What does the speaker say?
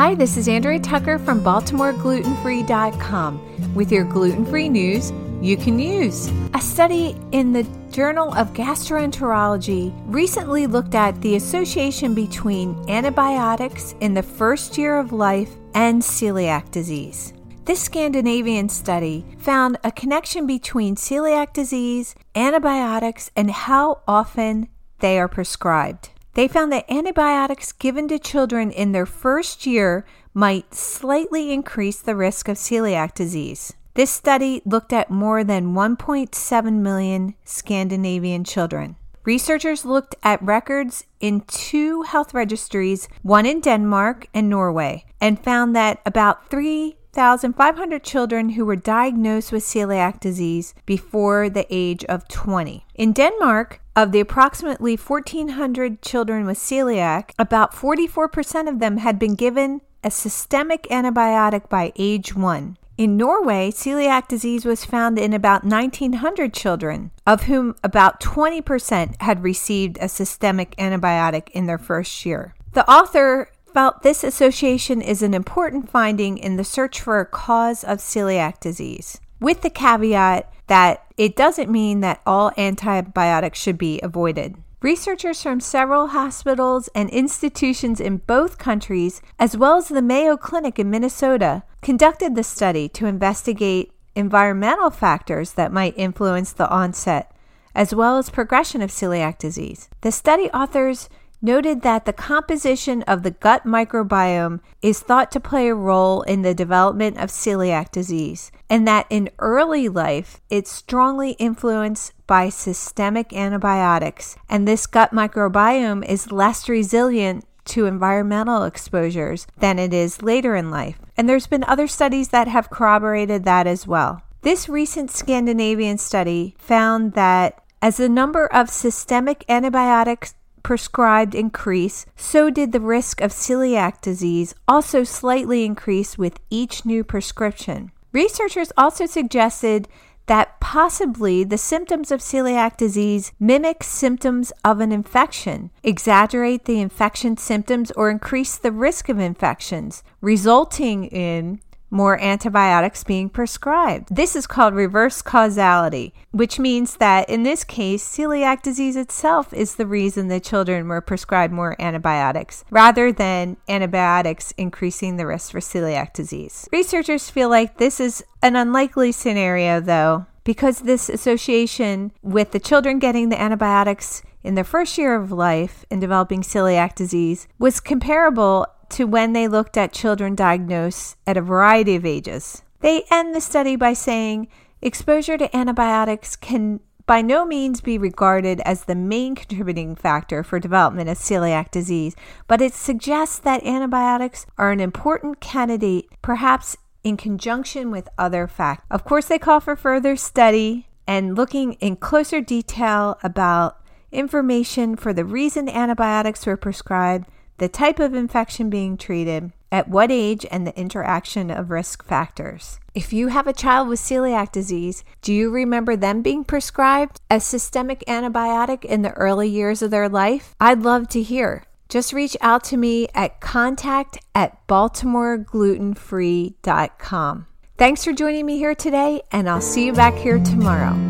Hi, this is Andrea Tucker from BaltimoreGlutenFree.com with your gluten free news you can use. A study in the Journal of Gastroenterology recently looked at the association between antibiotics in the first year of life and celiac disease. This Scandinavian study found a connection between celiac disease, antibiotics, and how often they are prescribed. They found that antibiotics given to children in their first year might slightly increase the risk of celiac disease. This study looked at more than 1.7 million Scandinavian children. Researchers looked at records in two health registries, one in Denmark and Norway, and found that about 3,500 children who were diagnosed with celiac disease before the age of 20. In Denmark, of the approximately 1,400 children with celiac, about 44% of them had been given a systemic antibiotic by age 1. In Norway, celiac disease was found in about 1,900 children, of whom about 20% had received a systemic antibiotic in their first year. The author felt this association is an important finding in the search for a cause of celiac disease, with the caveat that it doesn't mean that all antibiotics should be avoided. Researchers from several hospitals and institutions in both countries, as well as the Mayo Clinic in Minnesota, conducted the study to investigate environmental factors that might influence the onset, as well as progression of celiac disease. The study authors noted that the composition of the gut microbiome is thought to play a role in the development of celiac disease, and that in early life it's strongly influenced by systemic antibiotics, and this gut microbiome is less resilient to environmental exposures than it is later in life. And there's been other studies that have corroborated that as well. This recent Scandinavian study found that as the number of systemic antibiotics prescribed increase, so did the risk of celiac disease also slightly increase with each new prescription. Researchers also suggested that possibly the symptoms of celiac disease mimic symptoms of an infection, exaggerate the infection symptoms, or increase the risk of infections, resulting in more antibiotics being prescribed. This is called reverse causality, which means that in this case, celiac disease itself is the reason the children were prescribed more antibiotics, rather than antibiotics increasing the risk for celiac disease. Researchers feel like this is an unlikely scenario, though, because this association with the children getting the antibiotics in their first year of life and developing celiac disease was comparable to when they looked at children diagnosed at a variety of ages. They end the study by saying exposure to antibiotics can by no means be regarded as the main contributing factor for development of celiac disease, but it suggests that antibiotics are an important candidate, perhaps in conjunction with other factors. Of course, they call for further study and looking in closer detail about information for the reason antibiotics were prescribed the type of infection being treated, at what age, and the interaction of risk factors. If you have a child with celiac disease, do you remember them being prescribed a systemic antibiotic in the early years of their life? I'd love to hear. just reach out to me at contact at baltimoreglutenfree.com. Thanks for joining me here today, and I'll see you back here tomorrow.